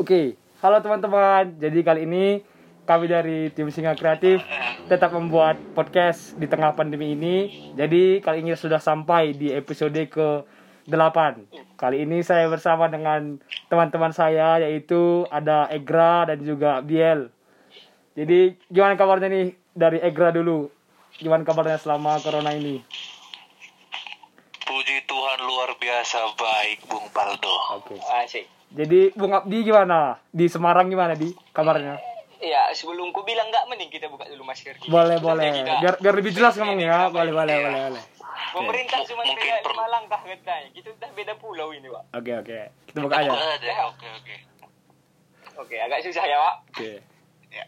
Oke, halo teman-teman. Jadi kali ini kami dari tim Singa Kreatif tetap membuat podcast di tengah pandemi ini. Jadi kali ini sudah sampai di episode ke 8. Kali ini saya bersama dengan teman-teman saya yaitu ada Egra dan juga Biel. Jadi gimana kabarnya nih dari Egra dulu? Gimana kabarnya selama corona ini? Biasa baik Bung Paldo. Oke. Asik. Jadi Bung Abdi gimana? Di Semarang gimana di kabarnya? Iya, sebelum ku bilang nggak mending kita buka dulu masker kita. Boleh Kita boleh. tidak- Biar biar lebih jelas ngomongnya. Iya. Boleh boleh boleh boleh. Pemerintah cuma Mungkin beda per- lima langkah katanya. Kita udah beda pulau ini, Pak. Oke oke. Kita buka aja. Buka aja. Oke oke. Oke, agak susah ya, Pak. Oke. Ya.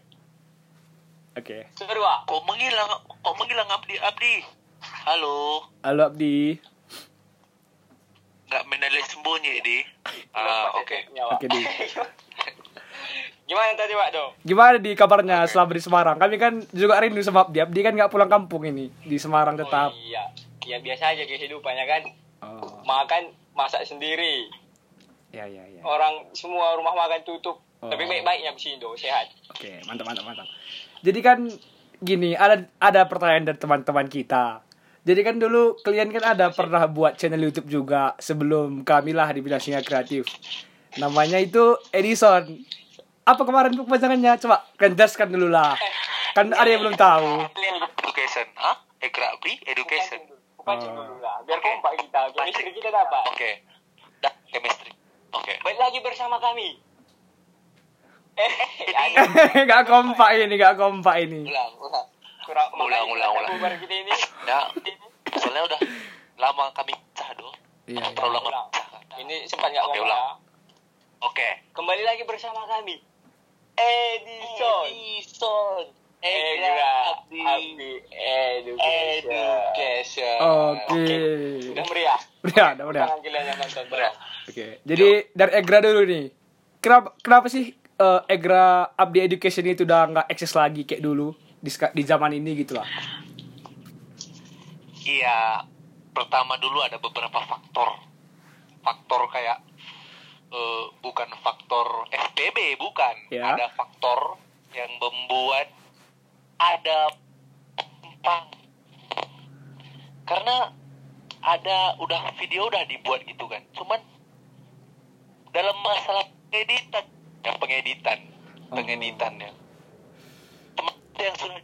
Oke. Seru, Pak. Kok menghilang? Kok menghilang Abdi? Abdi. Halo. Halo Abdi. Sembunyi di. Ah oke. Oke, Di. Gimana tadi, Pak, dong? Gimana di kabarnya selama di Semarang? Kami kan juga rindu sama Abdi. Abdi kan nggak pulang kampung ini di Semarang tetap. Oh, iya. Ya biasa aja kehidupannya kan. Oh. Makan masak sendiri. Ya ya ya. Orang semua rumah makan tutup. Oh. Tapi baik-baiknya Sindo, sehat. Oke, mantap mantap mantap. Jadi kan gini, ada ada pertanyaan dari teman-teman kita. Jadi kan dulu kalian kan ada pernah buat channel YouTube juga sebelum kami lah di bidang singa kreatif. Namanya itu Edison. Apa kemarin kepanjangannya? Coba kalian jelaskan dulu lah. Kan ada yang belum tahu. Education. Hah? Ekra Abdi? Education. Bukan Oh. dulu lah. Biar kompak kita. Chemistry kita dapat. Oke. Dah chemistry. Oke. Baik lagi bersama kami. Eh, gak kompak ini, gak kompak ini. Ulang ulang. Kurang Ulang, ulang, ulang. Bubar kita ini. Ya. Soalnya udah lama kami pecah dong. Iya. iya. Terlalu lama. Ini sempat nggak Oke, ngomong ulang. Oke. Kembali lagi bersama kami. Edison. Edison. Egra Abdi Education. Education. Oke. Udah meriah. Udah, udah. Meriah. Oke. Jadi dari Egra dulu nih. Kenapa kenapa sih eh, Egra Abdi Education itu udah nggak eksis lagi kayak dulu di di zaman ini gitu lah. Iya, pertama dulu ada beberapa faktor. Faktor kayak eh, bukan faktor FPB, bukan. Ya. Ada faktor yang membuat ada penumpang. Karena ada udah video udah dibuat gitu kan. Cuman dalam masalah pengeditan, ya pengeditan, Oh. pengeditan ya. Yang sudah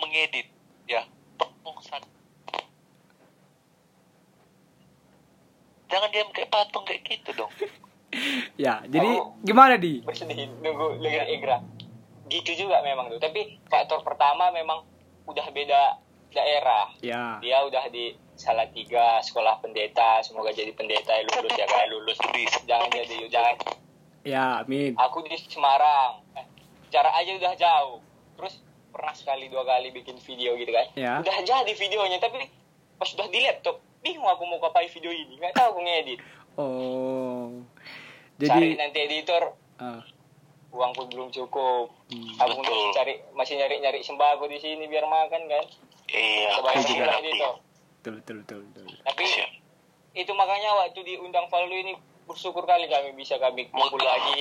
mengedit ya jangan diam kayak patung kayak gitu dong Ya, jadi Oh. gimana di? Bersedih nunggu dengar Egra. Gitu juga memang tuh. Tapi faktor pertama memang udah beda daerah. Ya. Dia udah di Salatiga, sekolah pendeta, semoga jadi pendeta ya lulus ya kan lulus. Jangan jadi jangan Ya, amin. aku di Semarang Eh, jarak aja udah jauh terus pernah sekali dua kali bikin video gitu kan Ya. udah jadi videonya tapi pas udah di laptop bingung aku mau ngapain video ini nggak tahu aku ngedit Oh. cari Jadi nanti editor ah, uangku belum cukup Hmm, aku betul. masih cari masih nyari nyari sembako di sini biar makan kan iya betul betul betul. betul. tapi Siap. itu makanya waktu diundang Valdo ini bersyukur kali kami bisa kami kumpul lagi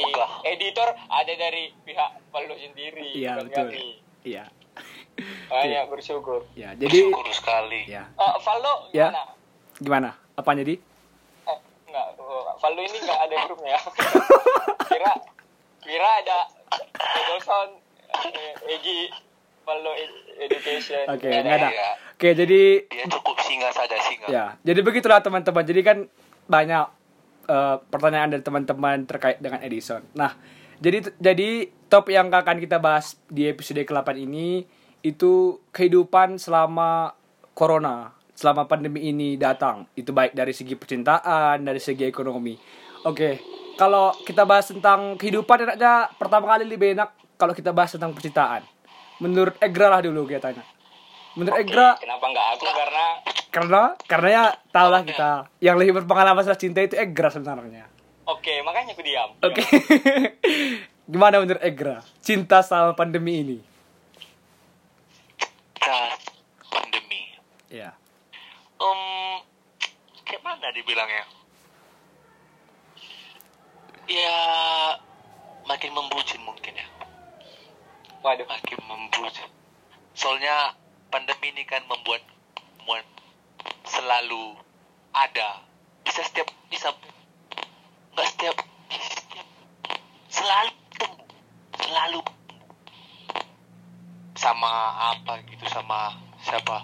editor ada dari pihak Valdo sendiri Iya, betul. kami. Iya. banyak bersyukur Ya, jadi syukur sekali ya. Oh, Valdo Ya. gimana? Gimana? Apa jadi? Eh, enggak, oh, Valdo ini enggak ada grupnya. kira kira ada Edelson, eh, Egi, Valdo Ed- Education. Oke, Nggak enggak ada. Iya. Oke, jadi dia cukup singa saja singa ya, jadi begitulah teman-teman. Jadi kan banyak eh, pertanyaan dari teman-teman terkait dengan Edison. Nah, jadi jadi top yang akan kita bahas di episode ke-8 ini itu kehidupan selama corona, selama pandemi ini datang. Itu baik dari segi percintaan, dari segi ekonomi. Oke, kalau kita bahas tentang kehidupan enaknya pertama kali lebih enak kalau kita bahas tentang percintaan. Menurut Egra lah dulu kita tanya. Menurut Oke, Egra Kenapa enggak aku? Karena karena karena ya tau lah kita yang lebih berpengalaman masalah cinta itu Egra sebenarnya. oke, makanya aku diam. Oke. Gimana menurut Egra? Cinta selama pandemi ini? Kita pandemi Ya. um kayak mana dibilangnya ya makin membucin mungkin ya Waduh. makin membucin soalnya pandemi ini kan membuat membuat selalu ada bisa setiap bisa nggak setiap setiap selalu selalu sama apa gitu sama siapa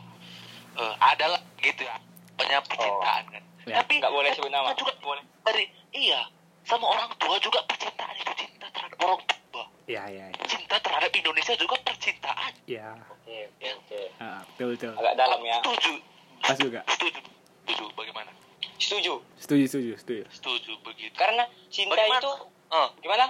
Eh adalah gitu ya banyak percintaan kan Ya. tapi Nggak boleh sebut nama. juga Boleh. dari iya sama orang tua juga percintaan itu cinta terhadap orang tua Iya, iya, iya. cinta terhadap Indonesia juga percintaan Iya. Oke, oke, oke. Ah, betul, betul. Agak dalam ya. setuju Pas juga. setuju setuju bagaimana Setuju. Setuju, setuju, setuju. setuju begitu Karena cinta Bagaimana? itu oh gimana?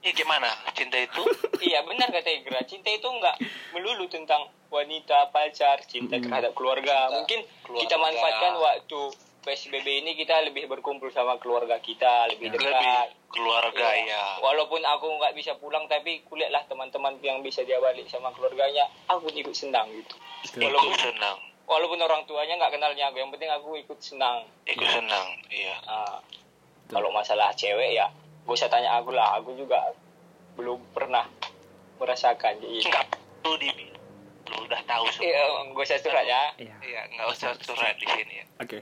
ini gimana cinta itu iya benar kata Igra. Cinta itu nggak melulu tentang wanita, pacar, cinta Mm. terhadap keluarga. Cinta Mungkin keluarga. kita manfaatkan waktu PSBB ini kita lebih berkumpul sama keluarga kita, lebih Ya. dekat. lebih keluarga Iya. ya Walaupun aku nggak bisa pulang, tapi kuliahlah teman-teman yang bisa dia balik sama keluarganya. Aku ikut senang gitu. Walaupun senang walaupun orang tuanya nggak kenalnya aku, yang penting aku ikut senang. ikut senang iya Nah, kalau masalah cewek ya, gak usah tanya aku lah. Aku juga belum pernah merasakan. Iya, nggak perlu di lu udah tahu semua Iya, gak usah curhat ya. Iya. iya nggak usah curhat di sini ya Oke.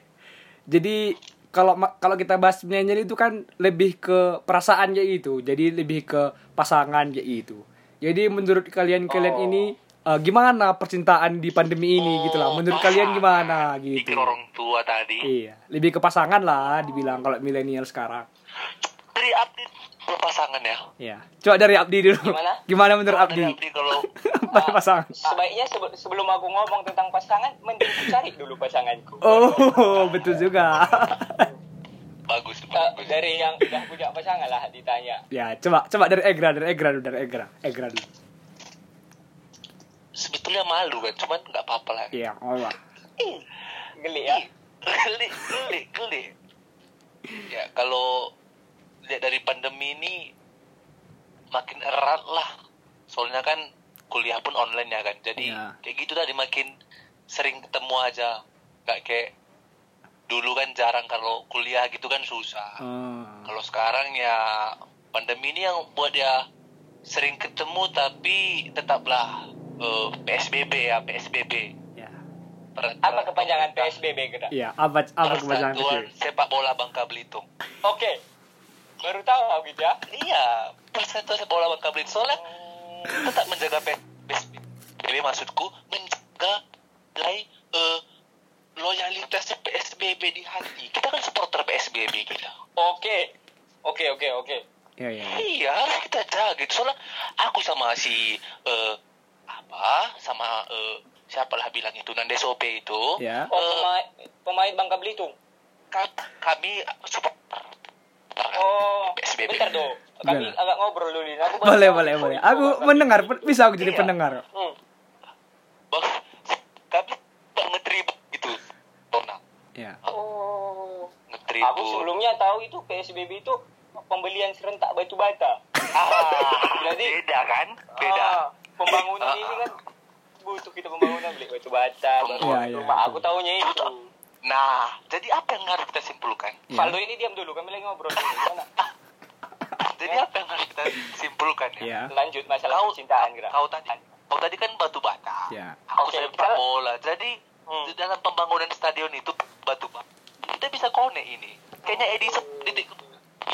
Jadi kalau kalau kita bahas penyanyi itu kan lebih ke perasaan ya itu. Jadi lebih ke pasangan ya itu. Jadi menurut kalian-kalian Oh. ini eh, gimana percintaan di pandemi ini gitu lah. Menurut kalian gimana gitu. Pikir orang tua tadi Iya, lebih ke pasangan lah dibilang kalau milenial sekarang. dari update pasangan ya Iya. Coba dari Abdi dulu. Gimana? Gimana menurut Kalau dari Abdi? Abdi kalau Pada pasangan. Sebaiknya sebe- sebelum aku ngomong tentang pasangan, mending cari dulu pasanganku. Oh, betul juga. bagus Eh, bagus dari yang udah punya pasangan lah ditanya. ya, coba coba dari Egra, dari Egra dulu, dari Egra. Egra dulu. Sebetulnya malu kan cuman nggak apa-apa lah Iya, Allah. Geli ya. geli geli geli ya kalau lihat dari pandemi ini makin erat lah soalnya kan kuliah pun online ya kan jadi Ya. kayak gitu tadi makin sering ketemu aja nggak kayak dulu kan jarang kalau kuliah gitu kan susah Oh. kalau sekarang ya pandemi ini yang buat dia sering ketemu tapi tetaplah eh, PSBB ya PSBB Ya. Per- Apa kepanjangan. PSBB kita? Iya, apa apa itu? Sepak Bola Bangka Belitung. Oke. Baru tahu aku gitu ya. Iya, Persatuan Sepak Bola Bangka Belitung. Soalnya tetap menjaga PSBB maksudku menjaga nilai eh, loyalitas PSBB di hati. Kita kan supporter PSBB kita. Oke. Oke, oke, oke. Iya, iya. Iya, harus kita jaga. gitu. Soalnya aku sama si eh, apa sama eh, siapalah bilang itu Nande Sope itu. Ya. Oh, eh, pemain, pemain Bangka Belitung. ka- kami supporter. Oh, PSBB. bentar do. Kami Gimana? agak ngobrol dulu. ini. Aku Boleh, boleh, boleh. Aku mendengar, bisa aku jadi Iya. pendengar. Hmm. Bang, kami tak ngetribut gitu. Tona. Ya. Oh. Ngetribut. Aku sebelumnya tahu itu PSBB itu pembelian serentak batu bata. Ah, Berarti- beda kan? Beda. Ah, pembangunan Ah, ini ah. kan butuh kita pembangunan beli batu bata, baru Iya, iya, rumah. Aku tahunya itu. Nah, jadi apa yang harus kita simpulkan? Ya. Faldo ini diam dulu, kami lagi ngobrol. Gimana? Jadi apa yang harus kita simpulkan ya? Ya. Lanjut masalah Kau, percintaan kira. kau tadi, kau tadi kan batu bata. Ya. Aku Oke, sepak bola. Jadi Hmm. di dalam pembangunan stadion itu batu bata. Kita bisa connect ini. Kayaknya Edison titik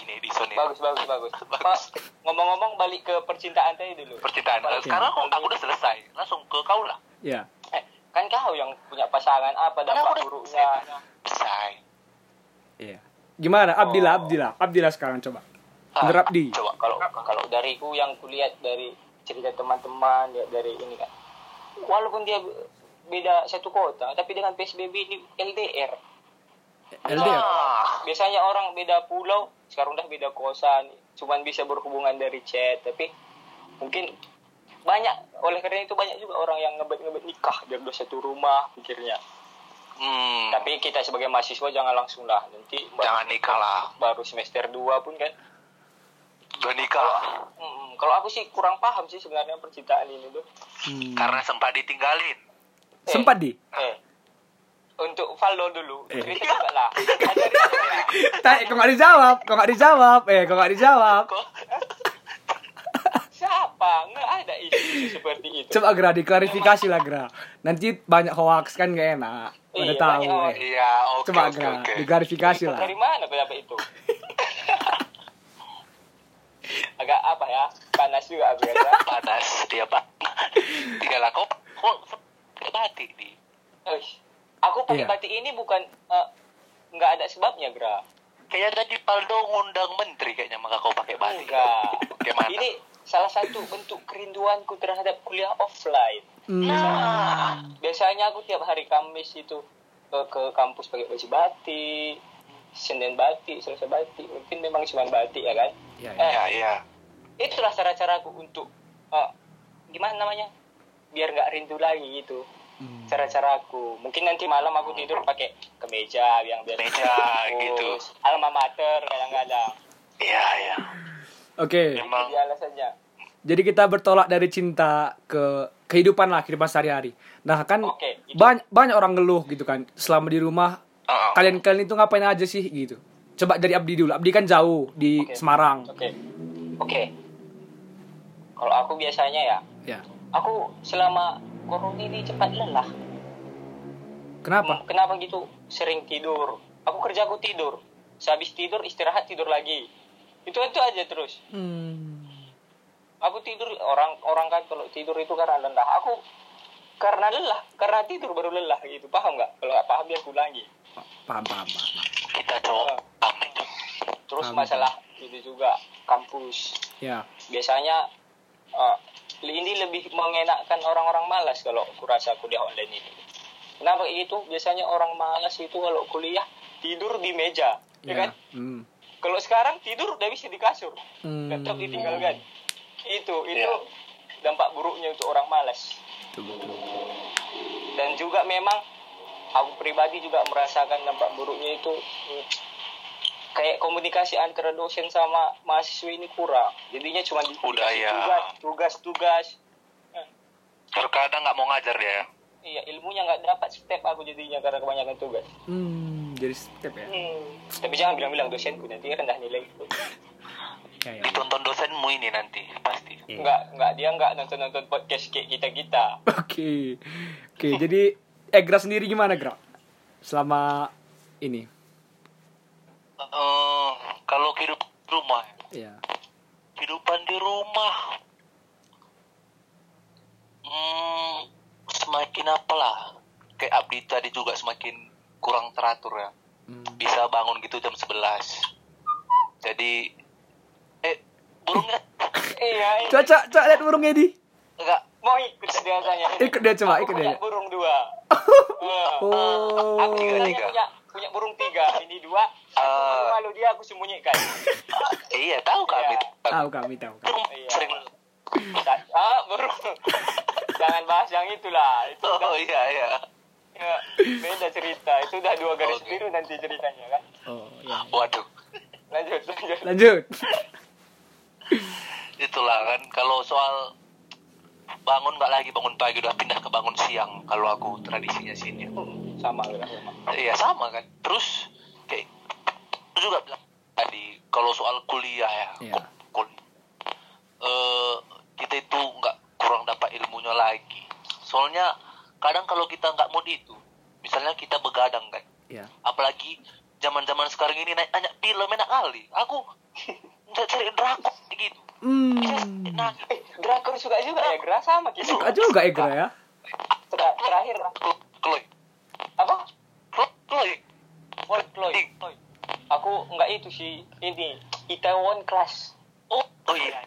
ini Edison ini. Bagus, bagus, bagus. Bagus. Pak, ngomong-ngomong balik ke percintaan tadi dulu. Percintaan. Bagus. Sekarang aku, aku udah selesai. Langsung ke kau lah. Ya. Eh, kan kau yang punya pasangan apa dampak buruknya? selesai. Iya. Gimana? Abdillah, Oh. Abdillah, Abdillah sekarang coba. Ah, Menurut Abdi. Coba. Kalau kalau dariku yang kulihat dari cerita teman-teman, lihat dari ini kan. Walaupun dia beda satu kota, tapi dengan PSBB ini LDR. LDR. Ah, biasanya orang beda pulau sekarang udah beda kosan cuman bisa berhubungan dari chat tapi mungkin banyak oleh karena itu banyak juga orang yang ngebet ngebet nikah biar udah satu rumah pikirnya hmm, tapi kita sebagai mahasiswa jangan langsung lah nanti jangan nikah lah. baru semester 2 pun kan Udah nikah. Mm, kalau aku sih kurang paham sih sebenarnya percintaan ini tuh Hmm. Karena sempat ditinggalin. Sempat di. eh untuk Valdo dulu Eh. cerita juga lah. Tak, kok nggak dijawab? Kok nggak dijawab? Eh, kok nggak dijawab? Kok? apa nggak ada isu-isu seperti itu Coba Gra diklarifikasi lah Gra. Nanti banyak hoax kan gak enak. Udah Iya, tahu. banyak eh. Iya, oke Coba oke Gra diklarifikasi lah. dari mana pendapat itu agak apa ya panas juga aku ya Panas dia pak. Tiga lah kok. Kok batik di? Uish. Aku pakai Iya. batik ini bukan eh, nggak ada sebabnya Gra Kayaknya tadi Paldo ngundang menteri kayaknya maka kau pakai batik. enggak Gimana? ini salah satu bentuk kerinduanku terhadap kuliah offline Hmm. Nah, biasanya aku tiap hari Kamis itu ke, ke kampus pakai baju batik Senin batik, Selasa batik mungkin memang cuma batik ya kan Ya, ya. Eh, iya iya. itulah cara-caraku untuk eh, gimana namanya biar nggak rindu lagi gitu Hmm. cara-caraku mungkin nanti malam aku tidur pakai kemeja yang biasa Kemeja, gitu. Alma mater kadang-kadang Iya iya. Oke. Dia alasannya Jadi kita bertolak dari cinta ke kehidupan lah, kehidupan sehari-hari. Nah kan itu. banyak banyak orang ngeluh gitu kan selama di rumah. Heeh. Kalian-kalian itu ngapain aja sih gitu? Coba dari Abdi dulu. Abdi kan jauh di Oke. Semarang. oke oke kalau aku biasanya ya Ya. aku selama corona ini cepat lelah Kenapa? kenapa gitu sering tidur aku kerja aku tidur sehabis tidur istirahat tidur lagi itu itu aja terus Hmm. aku tidur orang orang kan kalau tidur itu karena lelah aku karena lelah karena tidur baru lelah gitu paham nggak kalau nggak paham biar aku ulangi Paham, paham, paham. kita itu. terus Paham. masalah itu juga kampus Ya. biasanya eh, ini lebih mengenakkan orang-orang malas kalau kurasa kuliah online ini kenapa gitu biasanya orang malas itu kalau kuliah tidur di meja ya, Ya. kan Hmm. kalau sekarang tidur udah bisa di kasur Hmm. laptop ditinggalkan itu itu Ya. dampak buruknya untuk orang malas Betul, betul. dan juga memang aku pribadi juga merasakan dampak buruknya itu hmm, kayak komunikasi antara dosen sama mahasiswa ini kurang jadinya cuma di Udah, ya. tugas tugas tugas Eh, Terkadang nggak mau ngajar dia. iya ilmunya nggak dapat step aku jadinya karena kebanyakan tugas Hmm, jadi step ya. hmm. tapi jangan bilang-bilang dosenku nanti rendah nilai Ya, ya. Ditonton dosenmu ini nanti pasti. Iya. nggak nggak dia nggak nonton nonton podcast kayak kita kita Oke. Oke, jadi Egra sendiri gimana, Gra? Selama ini. Eh, kalau hidup di rumah, Ya. kehidupan di rumah, hmm, semakin apalah, kayak Abdi tadi juga semakin kurang teratur ya. Hmm. Bisa bangun gitu jam 11 Jadi, eh, burungnya iya Coba, coba, coba lihat burungnya di. enggak mau ikut biasanya Ikut dia coba, ikut dia. burung dua Wah. Oh. Aku sebenarnya tiga. Punya burung tiga, ini dua. Satu Ah. malu dia aku sembunyikan. Eh, iya tahu kami Iya. Tahu kami tahu. kami. Burung Iya. sering Ah, burung. Jangan bahas yang itulah. Itu oh iya iya ya, beda cerita. Itu udah dua garis Oke. biru nanti ceritanya kan. Oh, ya. waduh Lanjut, lanjut. Lanjut. itulah kan kalau soal bangun nggak lagi bangun pagi udah pindah ke bangun siang kalau aku tradisinya sini Sama lah sama. iya sama kan terus kayak itu juga bilang tadi kalau soal kuliah ya Iya. kul- kul- eh, kita itu nggak kurang dapat ilmunya lagi soalnya kadang kalau kita nggak mood itu misalnya kita begadang kan Ya. apalagi zaman zaman sekarang ini naik nanya film enak kali aku nggak cari drakor gitu Hmm. nah Eh, drakor suka juga ya, Gra sama kita. Suka juga Egra ya. Sih, ini Itaewon Class. oh oh iya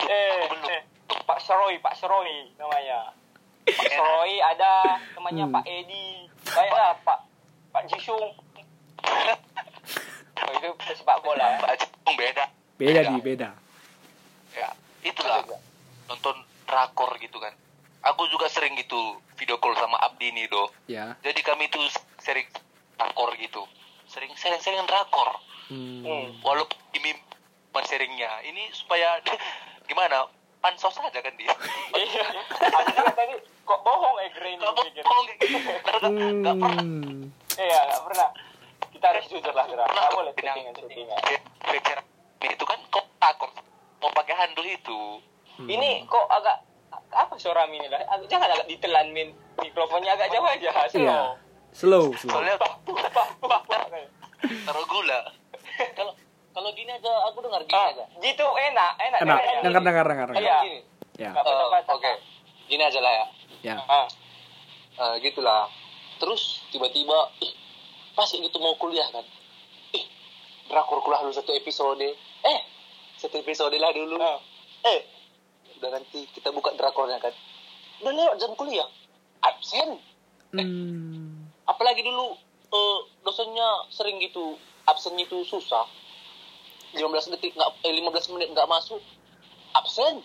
Eh, belum eh, Pak Seroy, Pak Seroy namanya. Pak Seroy ada temannya Hmm. Pak Edi, banyak lah Pak Pak Jisung. Oh, itu pesepak bola. ya. Pak Jepang beda Beda di beda. ya itulah nonton drakor gitu kan aku juga sering gitu video call sama Abdi nih do Ya. jadi kami tuh sering drakor gitu sering sering sering drakor Hmm. Hmm. walaupun ini sharingnya ini supaya gimana pansos aja kan dia Iya. Tadi kok bohong eh Green nggak pikir. bohong nggak nggak pernah Hmm. Iya, nggak pernah. Kita harus jujur lah, pernah Nggak boleh bilang settingan-settingan. bicara itu kan kok takut mau pakai handle itu Ini kok agak apa suara ini lah? Jangan agak ditelan min mikrofonnya agak jauh aja. Slow. Slow, slow. Taruh gula. Kalau kalau gini aja aku dengar gini Ah, aja. gitu enak, enak. Enak, dengar dengar dengar. dengar. Iya. Gini. Ya. Eh, patah-patah. Oke. Gini aja lah ya. Ya. Ah, Eh, gitulah. Terus tiba-tiba ih, pas gitu mau kuliah kan. Ih, drakor kuliah dulu satu episode. Eh, satu episode lah dulu. ah. Eh, udah nanti kita buka drakornya kan. Udah lewat jam kuliah. Absen. Hmm. Apalagi dulu eh, dosennya sering gitu absennya itu susah. 15 detik nggak eh, 15 menit nggak masuk absen.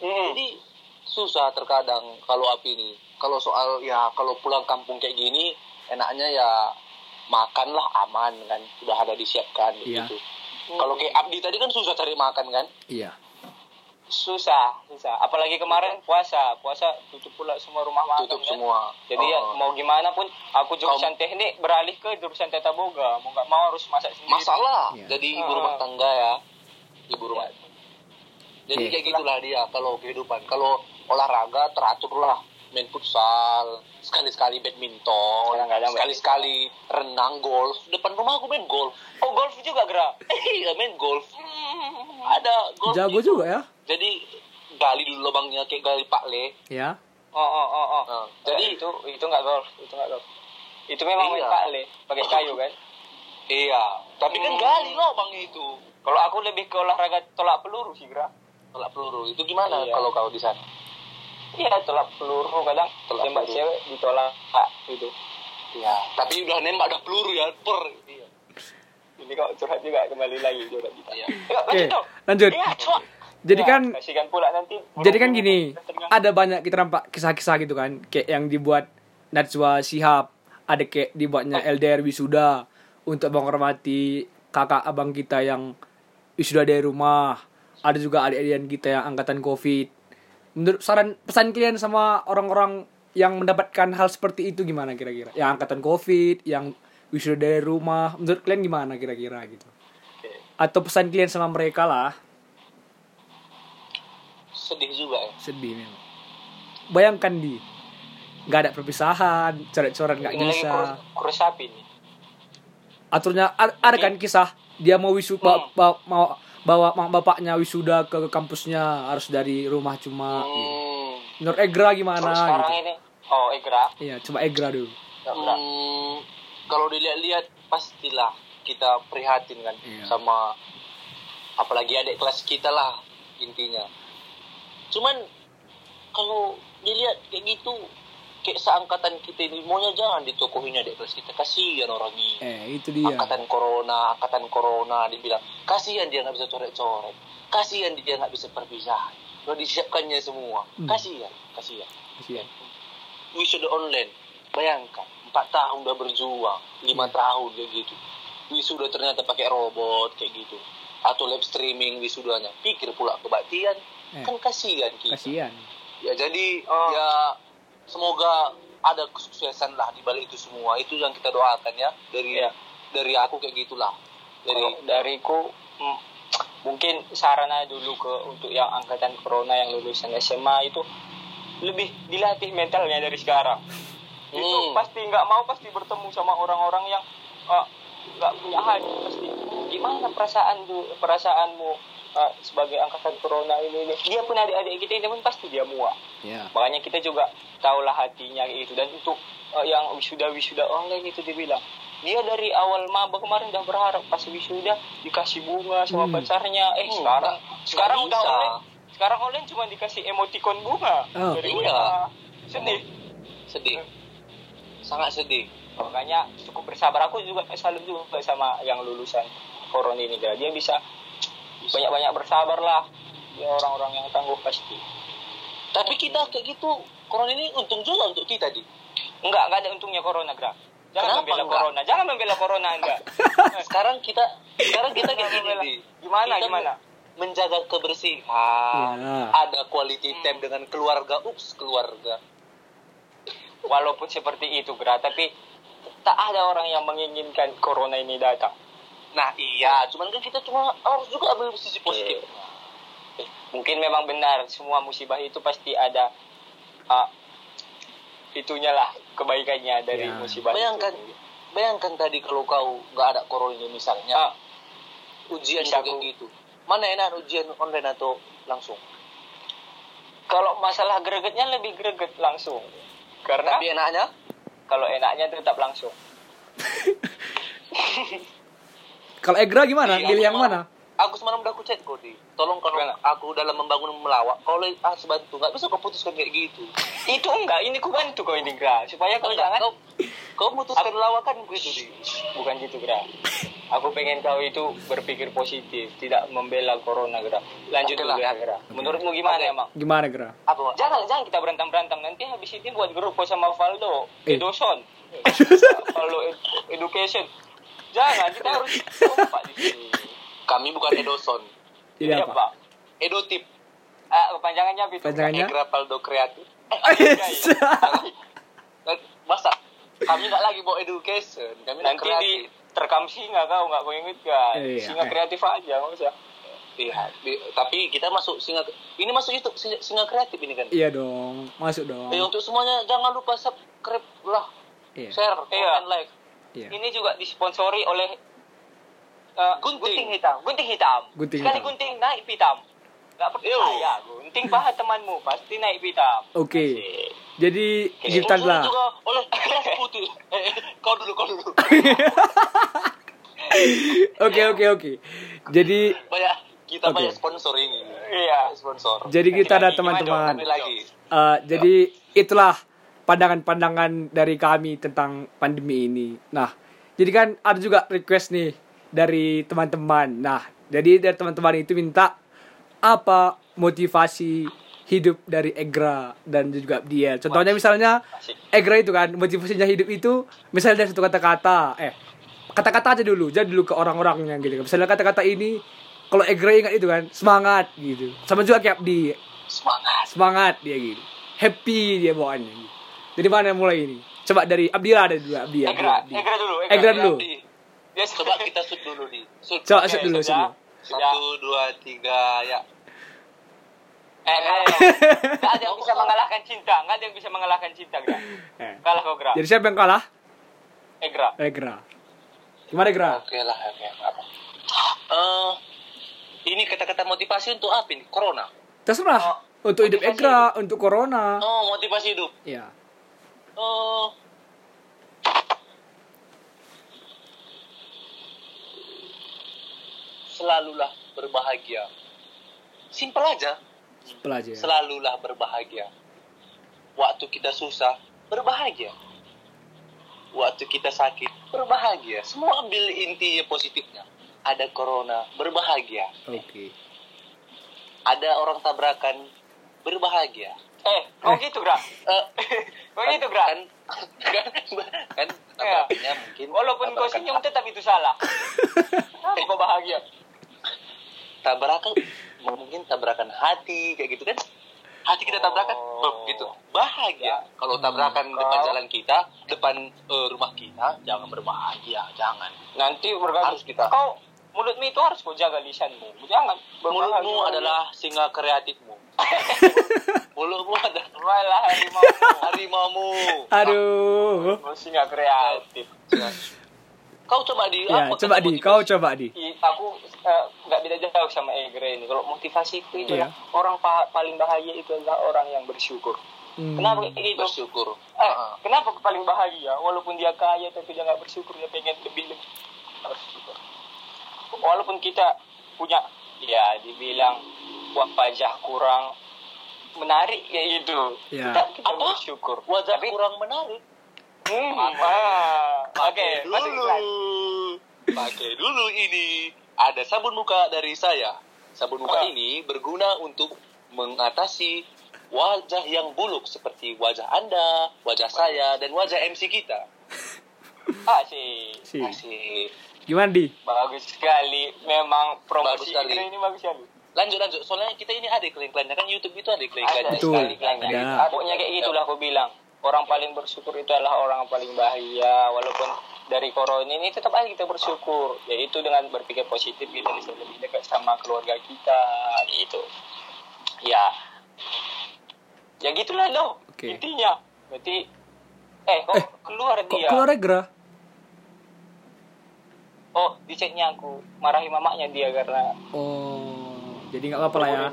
Hmm. Jadi susah terkadang kalau api ini. Kalau soal ya kalau pulang kampung kayak gini enaknya ya makanlah aman kan sudah ada disiapkan Iya. gitu. Kalau kayak Abdi tadi kan susah cari makan kan? Iya. Susah, susah. Apalagi kemarin puasa, puasa tutup pula semua rumah makan. Tutup kan. semua. Jadi ya Oh. mau gimana pun aku jurusan teknik beralih ke jurusan tata boga. Mau nggak mau harus masak sendiri. masalah Iya. jadi ibu Ah. rumah tangga ya ibu rumah jadi Iya. kayak gitulah dia kalau kehidupan kalau olahraga teratur lah main futsal sekali sekali badminton sekali sekali renang golf depan rumah aku main golf Oh golf juga gerak. iya main golf ada golf Jago gitu. juga ya. Jadi gali dulu lubangnya kayak gali pakle Ya. Oh oh oh oh. Nah, Jadi jadi itu itu nggak golf, itu nggak golf. Itu memang main Iya. pakle, pakai kayu kan. iya tapi kan Hmm. gali lubangnya itu Kalau aku lebih ke olahraga tolak peluru sih, Gra. tolak peluru itu gimana Iya. kalau kau di sana Iya, tolak peluru kadang Tolak tembak peluru. cewek ditolak ah, gitu. ya tapi udah nembak ada peluru ya per iya. Ini kok curhat juga kembali lagi curhat kita. Iya. Oke, lanjut dong. lanjut. Iya. Jadi Ya, kan pula nanti. jadi kan gini, Tengah. ada banyak kita nampak kisah-kisah gitu kan, kayak yang dibuat Najwa Shihab, ada kayak dibuatnya LDR wisuda untuk menghormati kakak abang kita yang wisuda dari rumah. Ada juga adik-adikan kita yang angkatan Covid. Menurut saran pesan kalian sama orang-orang yang mendapatkan hal seperti itu gimana kira-kira? Yang angkatan Covid, yang wisuda dari rumah, menurut kalian gimana kira-kira gitu? Atau pesan kalian sama mereka lah, sedih juga ya sedih memang. Bayangkan di nggak ada perpisahan, coret-coret nggak bisa. kurus, sapi nih. Aturnya ada kan kisah dia mau wisu ba- Hmm. ba- mau bawa mak bapaknya wisuda ke kampusnya harus dari rumah cuma. gitu. Hmm. Menurut Egra gimana? Kalau sekarang gitu. ini, oh Egra, Iya, coba Egra dulu. Hmm, kalau dilihat-lihat pastilah kita prihatin kan Iya. sama apalagi adik kelas kita lah intinya. Cuman kalau dilihat kayak gitu kayak seangkatan kita ini maunya jangan ditokohin adik kelas kita kasihan orang ini. Eh, itu dia. Angkatan corona, angkatan corona dibilang kasihan dia nggak bisa coret-coret, kasihan dia nggak bisa perpisahan. Udah disiapkannya semua, Hmm. kasihan, kasihan Kasihan. wisuda online bayangkan empat tahun udah berjuang lima Hmm. tahun kayak gitu wisuda ternyata pakai robot kayak gitu atau live streaming wisudanya pikir pula kebaktian Eh. kan kasihan kita Kasihan. ya jadi Oh. ya semoga ada kesuksesan lah di balik itu semua itu yang kita doakan ya dari Iya. dari aku kayak gitulah dari Kalau dariku mm, mungkin saran aja dulu ke untuk yang angkatan corona yang lulusan SMA itu lebih dilatih mentalnya dari sekarang. Itu Hmm. pasti nggak mau pasti bertemu sama orang-orang yang eh, nggak punya hati pasti. Gimana perasaan tu perasaanmu sebagai angkatan corona ini, ini? Dia pun adik-adik kita ini pun pasti dia muak. Ya. Makanya kita juga tahulah hatinya itu dan untuk eh, yang wisuda wisuda online itu dibilang dia dari awal maba kemarin udah berharap pas wisuda dikasih bunga sama Hmm. pacarnya eh Hmm, sekarang nggak- sekarang udah online sekarang online cuma dikasih emoticon bunga Oh. dari Iya. Sedih sedih sangat sedih makanya cukup bersabar aku juga salut juga sama yang lulusan corona ini dia bisa banyak-banyak bersabar lah dia orang-orang yang tangguh pasti tapi kita kayak gitu corona ini untung juga untuk kita di enggak enggak ada untungnya corona Gra. jangan Kenapa membela enggak? corona jangan membela corona enggak sekarang kita sekarang kita kayak gini. Di. gimana Kita gimana menjaga kebersihan Iya. ada quality time dengan keluarga ups keluarga walaupun seperti itu Gra, tapi tak ada orang yang menginginkan corona ini datang nah iya cuman kan kita cuma harus juga ambil sisi positif. Eh, mungkin memang benar semua musibah itu pasti ada ah, itunya lah kebaikannya dari Ya. musibah Bayangkan, itu. bayangkan tadi kalau kau nggak ada corona misalnya, Ah, ujian Bisa kayak aku- gitu. Mana enak ujian online atau langsung? kalau masalah gregetnya lebih greget langsung karena Tapi enaknya, kalau enaknya tetap langsung Kalau Egra gimana? Iya, Pilih aku yang mana? Aku semalam udah aku chat kau di. Tolong kalau Gimana? aku dalam membangun melawak, kau le- ah sebantu nggak bisa kau putuskan kayak gitu. itu enggak ini ku bantu kau ini Gra supaya kau jangan kau kau putuskan lawakan begitu di. bukan gitu Gra aku pengen kau itu berpikir positif tidak membela corona Gra lanjut Oke dulu lah. ya Gra menurutmu gimana Oke. emang Gimana Gra? Apa? jangan jangan kita berantem berantem nanti habis ini buat grup kau sama Valdo Eh. Edoson Valdo Ed- Education jangan kita harus kompak di sini Kami bukan Edoson, Jadi Ini apa? Edotip, Ah, kepanjangannya apa itu? Panjangannya? Egra Paldo Kreatif. Iya, Masa kami nggak lagi bawa education, kami Nanti di kreatif. terkam singa kau nggak kau inget kan? Iya. Singa kreatif aja nggak usah. Iya, di- tapi kita masuk singa ini masuk YouTube singa, singa kreatif ini kan. Iya dong, masuk dong. Eh, untuk semuanya jangan lupa subscribe lah, Iya. share, Iya. comment, like. Iya. Ini juga disponsori oleh uh, Gunting. hitam. Gunting hitam. Gunting Sekali hitam. gunting naik hitam. Gak percaya. Gunting paha temanmu pasti naik hitam. Oke. Asik. Jadi kita Sponsor lah. juga oleh Kelas Putih. Eh, kau dulu, kau dulu. Oke oke oke. Jadi banyak kita Oke. banyak sponsor ini. Iya. Sponsor. jadi kita ada teman-teman. Eh, jadi itulah pandangan-pandangan dari kami tentang pandemi ini. Nah, jadi kan ada juga request nih dari teman-teman. Nah, jadi dari teman-teman itu minta apa motivasi hidup dari Egra dan juga dia. Contohnya misalnya. Egra itu kan motivasinya hidup itu misalnya dari satu kata-kata. Eh, kata-kata aja dulu, jadi dulu ke orang-orangnya gitu. Misalnya kata-kata ini kalau Egra ingat itu kan semangat gitu. Sama juga kayak di Semangat. semangat dia gitu happy dia bawaannya gitu. Dari mana mulai ini coba dari Abdillah ada dulu Abdi Abdi, Egra, Abdi. Egra dulu. Egra dulu. Dia Coba kita shoot dulu di. Shoot. coba set dulu Sudah. Satu, dua, tiga, ya. Eh, kalah. Nggak ada yang bisa mengalahkan cinta. Nggak ada yang bisa mengalahkan cinta, Gra. Eh. Kalah kau, Gra. jadi siapa yang kalah Egra. Egra gimana Egra Oke lah, oke. Apa? Eh, ini kata-kata motivasi untuk apa ini? Corona. terserah untuk hidup Egra untuk corona Oh, motivasi hidup. ya Oh. Selalulah berbahagia. Simpel aja. simpel aja ya. Selalulah berbahagia. Waktu kita susah, berbahagia. Waktu kita sakit, berbahagia. Semua ambil intinya positifnya. Ada corona, berbahagia. oke Ada orang tabrakan, berbahagia. Eh, kau Eh. gitu, Gra. Eh, Kau gitu, Gra. kan, kan, kan tabrakannya mungkin Walaupun kau senyum tetap itu salah. Kenapa kau bahagia? tabrakan mungkin tabrakan hati kayak gitu kan hati kita tabrakan Oh. beb, gitu bahagia kalau tabrakan Kau- depan jalan kita depan eh, rumah kita jangan berbahagia jangan Nanti. Harus kita. Kau mulutmu itu harus kau jaga lisanmu. Jangan mulutmu adalah singa kreatifmu mulutmu adalah Walah harimau. harimaumu aduh Oh, singa kreatif. kau coba di ya apa coba di motivasi? kau coba di aku eh, nggak beda jauh sama Egre ini. Kalau motivasi itu, itu Iya. orang pa- paling bahagia itu adalah orang yang bersyukur. Hmm. Kenapa gitu? bersyukur Eh, Ah. kenapa paling bahagia? Walaupun dia kaya tapi dia nggak bersyukur, dia pengen lebih lebih bersyukur. Walaupun kita punya, ya dibilang wah pajak kurang menarik kayak gitu. Ya. Kita, kita Apa? bersyukur. wajah Tapi- kurang menarik Hmm, ah, Oke, pakai masuk dulu pakai dulu ini ada sabun muka dari saya sabun muka ini berguna untuk mengatasi wajah yang buluk seperti wajah anda wajah saya dan wajah MC kita Ah, sih. sih Asik. gimana di Bagus sekali. Memang promosi Bagus sekali. Ini bagus sekali. Lanjut lanjut soalnya kita ini ada iklan-iklannya kan YouTube itu ada iklan-iklannya iklannya. Ada. Pokoknya kayak gitulah aku bilang. Orang paling bersyukur itu adalah orang paling bahagia. Walaupun dari corona ini tetap aja kita bersyukur. Yaitu dengan berpikir positif kita bisa lebih dekat sama keluarga kita. Gitu. ya ya gitulah dong Oke. intinya berarti eh kok Eh, keluar Kok dia keluar Gra? oh di chatnya aku marahi mamanya dia karena Oh, jadi nggak apa-apa lah ya.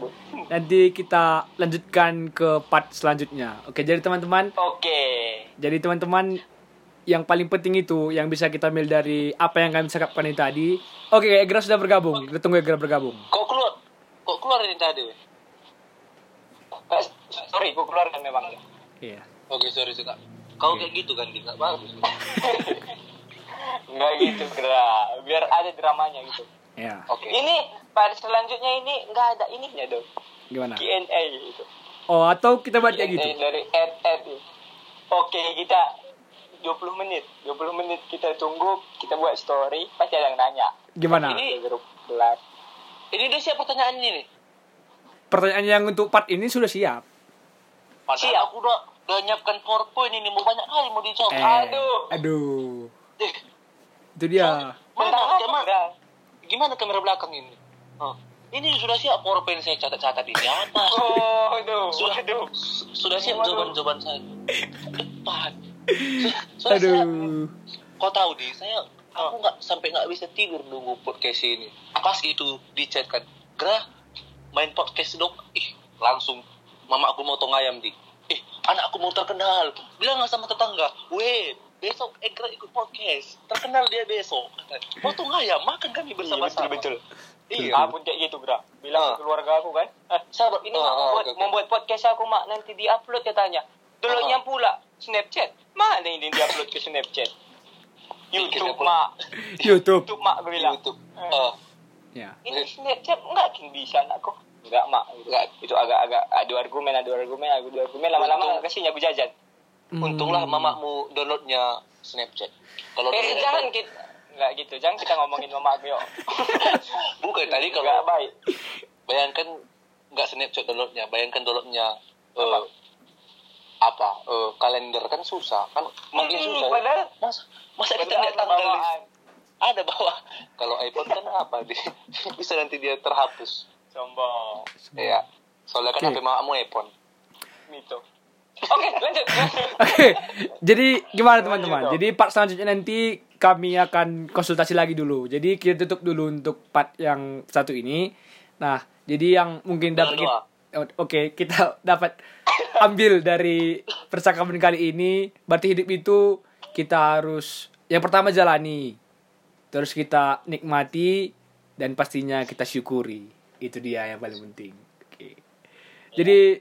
Nanti kita lanjutkan ke part selanjutnya. Oke, jadi teman-teman, oke jadi teman-teman yang paling penting itu yang bisa kita ambil dari apa yang kami cakapkan ini tadi. Oke, Egra sudah bergabung. Kita tunggu Egra bergabung. Kok keluar? Kok keluar ini tadi? Eh, sorry aku keluarkan memang Iya. Oke, sorry sih kak. Kau kayak gitu kan, nggak bagus. nggak gitu kira biar ada dramanya gitu Iya. Oke. ini part selanjutnya ini nggak ada ininya dong Gimana? Q&A gitu Oh, atau kita buat kayak gitu. Q&A dari ad ad oke kita 20 menit 20 menit kita tunggu kita buat story pasti ada yang nanya Gimana? Ini- grup kelas Ini udah siap pertanyaan ini nih. Pertanyaan yang untuk part ini sudah siap. Siap. aku udah udah nyiapkan PowerPoint ini mau banyak kali mau dijawab. Eh, Aduh. Aduh. Eh, Itu dia. mana Bra? gimana kamera belakang ini? Hah. Ini sudah siap PowerPoint saya catat-catat ini apa? oh aduh Sudah, aduh sudah siap jawaban-jawaban saya. Depan. Sudah siap. Aduh. Kau tahu di saya aku nggak sampai nggak bisa tidur nunggu podcast ini. Pas gitu di chat kan, gerah main podcast dong. Ih langsung mama aku mau tong ayam di. Eh anakku mau terkenal. Bilang nggak sama tetangga. Weh besok Egra ikut podcast. Terkenal dia besok. Mau tong ayam makan kami Iya, betul bersama-sama. betul Iya. Aku kayak gitu. Bilang Ah. ke keluarga aku kan. Eh, Sahabat ini Ah, mak ah, membuat, membuat podcast aku mak nanti diupload katanya. Downloadnya Ah. pula Snapchat. Mana ini diupload ke Snapchat? YouTube mak. YouTube. YouTube mak gue bilang. YouTube. Ah, Ya. Ini Snapchat enggak bisa anakku. Enggak mak. Enggak. Itu agak-agak adu argumen, adu argumen, adu argumen. Lama-lama Untung- kasihnya aku jajan. untunglah Hmm. mamamu downloadnya Snapchat. Kalau Eh jangan kita Enggak gitu, jangan kita ngomongin mama yuk. bukan tadi kalau baik. bayangkan nggak Snapchat downloadnya, bayangkan downloadnya eh, apa eh, kalender kan susah kan makin Hmm, susah. ya. padahal Masa masa kita lihat tanggal ada bawah. Kalau iPhone kan apa di bisa nanti dia terhapus. sombong. Iya. Soalnya kan Oke. HP mamamu iPhone. Mito. Oke, lanjut. Oke, jadi gimana teman-teman? Jadi part selanjutnya nanti kami akan konsultasi lagi dulu. Jadi kita tutup dulu untuk part yang satu ini. Nah, jadi yang mungkin dapat Dengan kita, Oh, oke kita dapat ambil dari percakapan kali ini. Berarti hidup itu kita harus yang pertama jalani, terus kita nikmati dan pastinya kita syukuri. Itu dia yang paling penting. Oke. Jadi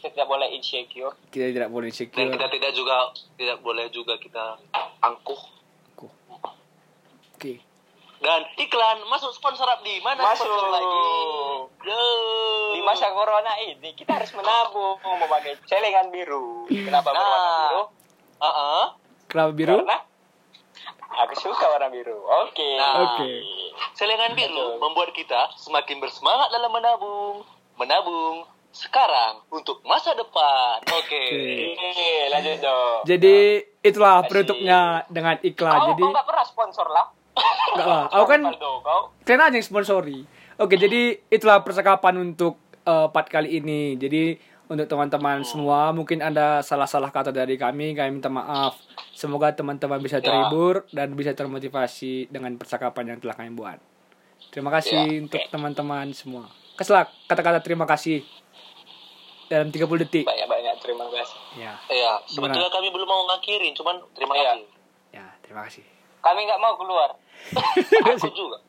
kita tidak boleh insecure. kita tidak boleh Dan insecure. kita tidak juga tidak boleh juga kita angkuh. Oke. Dan iklan masuk sponsor di mana Masuk. sponsor lagi? Yo. Di masa corona ini kita harus menabung memakai celengan biru. Kenapa berwarna Nah. biru? Ah, ah. Kenapa biru? Karena aku suka warna biru. Oke. Nah. Oke. Selengan biru membuat kita semakin bersemangat dalam menabung. Menabung sekarang untuk masa depan. Oke. Oke. Oke, lanjut dong. Jadi itulah Kasih. penutupnya dengan iklan. kau, Jadi kau nggak pernah sponsor lah. enggak lah. Aku kan kalian aja yang sponsori. Oke, jadi itulah percakapan untuk part kali ini. Jadi untuk teman-teman semua mungkin ada salah-salah kata dari kami, kami minta maaf. Semoga teman-teman bisa Ya. terhibur dan bisa termotivasi dengan percakapan yang telah kami buat. Terima kasih Ya, untuk teman-teman semua. Keselak kata-kata terima kasih dalam 30 detik. Banyak-banyak terima kasih. Ya. Iya, sebetulnya kami belum mau ngakhirin, cuman terima Iya. kasih. Ya, terima kasih. Kami nggak mau keluar. Aku juga.